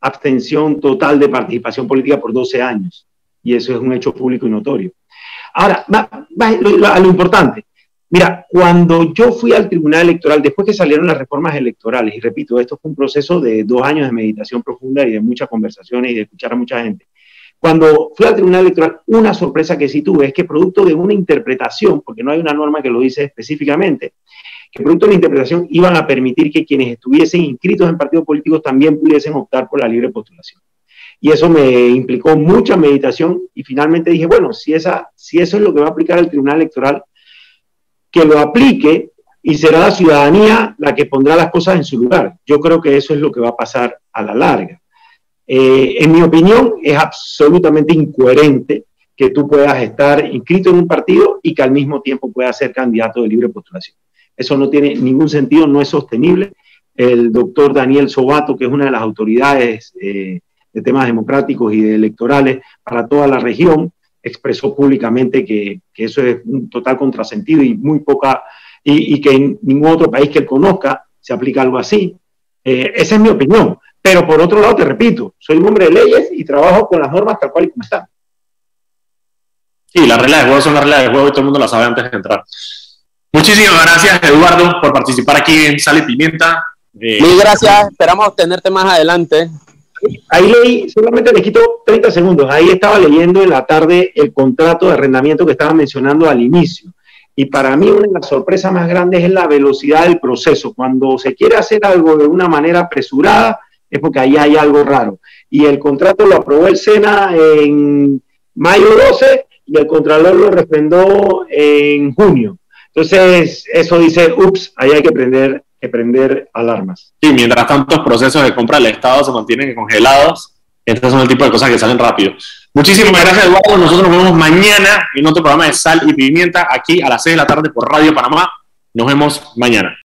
abstención total de participación política por 12 años y eso es un hecho público y notorio. Ahora, a lo importante. Mira, cuando yo fui al Tribunal Electoral, después que salieron las reformas electorales, y repito, esto fue un proceso de dos años de meditación profunda y de muchas conversaciones y de escuchar a mucha gente. Cuando fui al Tribunal Electoral, una sorpresa que sí tuve es que producto de una interpretación, porque no hay una norma que lo dice específicamente, que producto de la interpretación iban a permitir que quienes estuviesen inscritos en partidos políticos también pudiesen optar por la libre postulación y eso me implicó mucha meditación y finalmente dije, bueno, si, esa, si eso es lo que va a aplicar el Tribunal Electoral, que lo aplique y será la ciudadanía la que pondrá las cosas en su lugar. Yo creo que eso es lo que va a pasar a la larga. Eh, en mi opinión, es absolutamente incoherente que tú puedas estar inscrito en un partido y que al mismo tiempo puedas ser candidato de libre postulación. Eso no tiene ningún sentido, no es sostenible. El doctor Daniel Sobato, que es una de las autoridades eh, de temas democráticos y de electorales para toda la región, expresó públicamente que, eso es un total contrasentido y muy poca, y, que en ningún otro país que él conozca se aplica algo así. Eh, esa es mi opinión. Pero por otro lado, te repito, soy un hombre de leyes y trabajo con las normas tal cual y como están. Sí, las reglas de juego son las reglas de juego y todo el mundo las sabe antes de entrar. Muchísimas gracias, Eduardo, por participar aquí en Sale Pimienta. Eh, Mil gracias, esperamos tenerte más adelante. Ahí leí, solamente le quito 30 segundos, ahí estaba leyendo en la tarde el contrato de arrendamiento que estaba mencionando al inicio. Y para mí una de las sorpresas más grandes es la velocidad del proceso. Cuando se quiere hacer algo de una manera apresurada, es porque ahí hay algo raro. Y el contrato lo aprobó el SENA en mayo 12 y el Contralor lo refrendó en junio. Entonces, eso dice, ups, ahí hay que prender que prender alarmas. Sí, mientras tantos procesos de compra del Estado se mantienen congelados, estos son el tipo de cosas que salen rápido. Muchísimas gracias, Eduardo. Nosotros nos vemos mañana en otro programa de Sal y Pimienta aquí a las 6 de la tarde por Radio Panamá. Nos vemos mañana.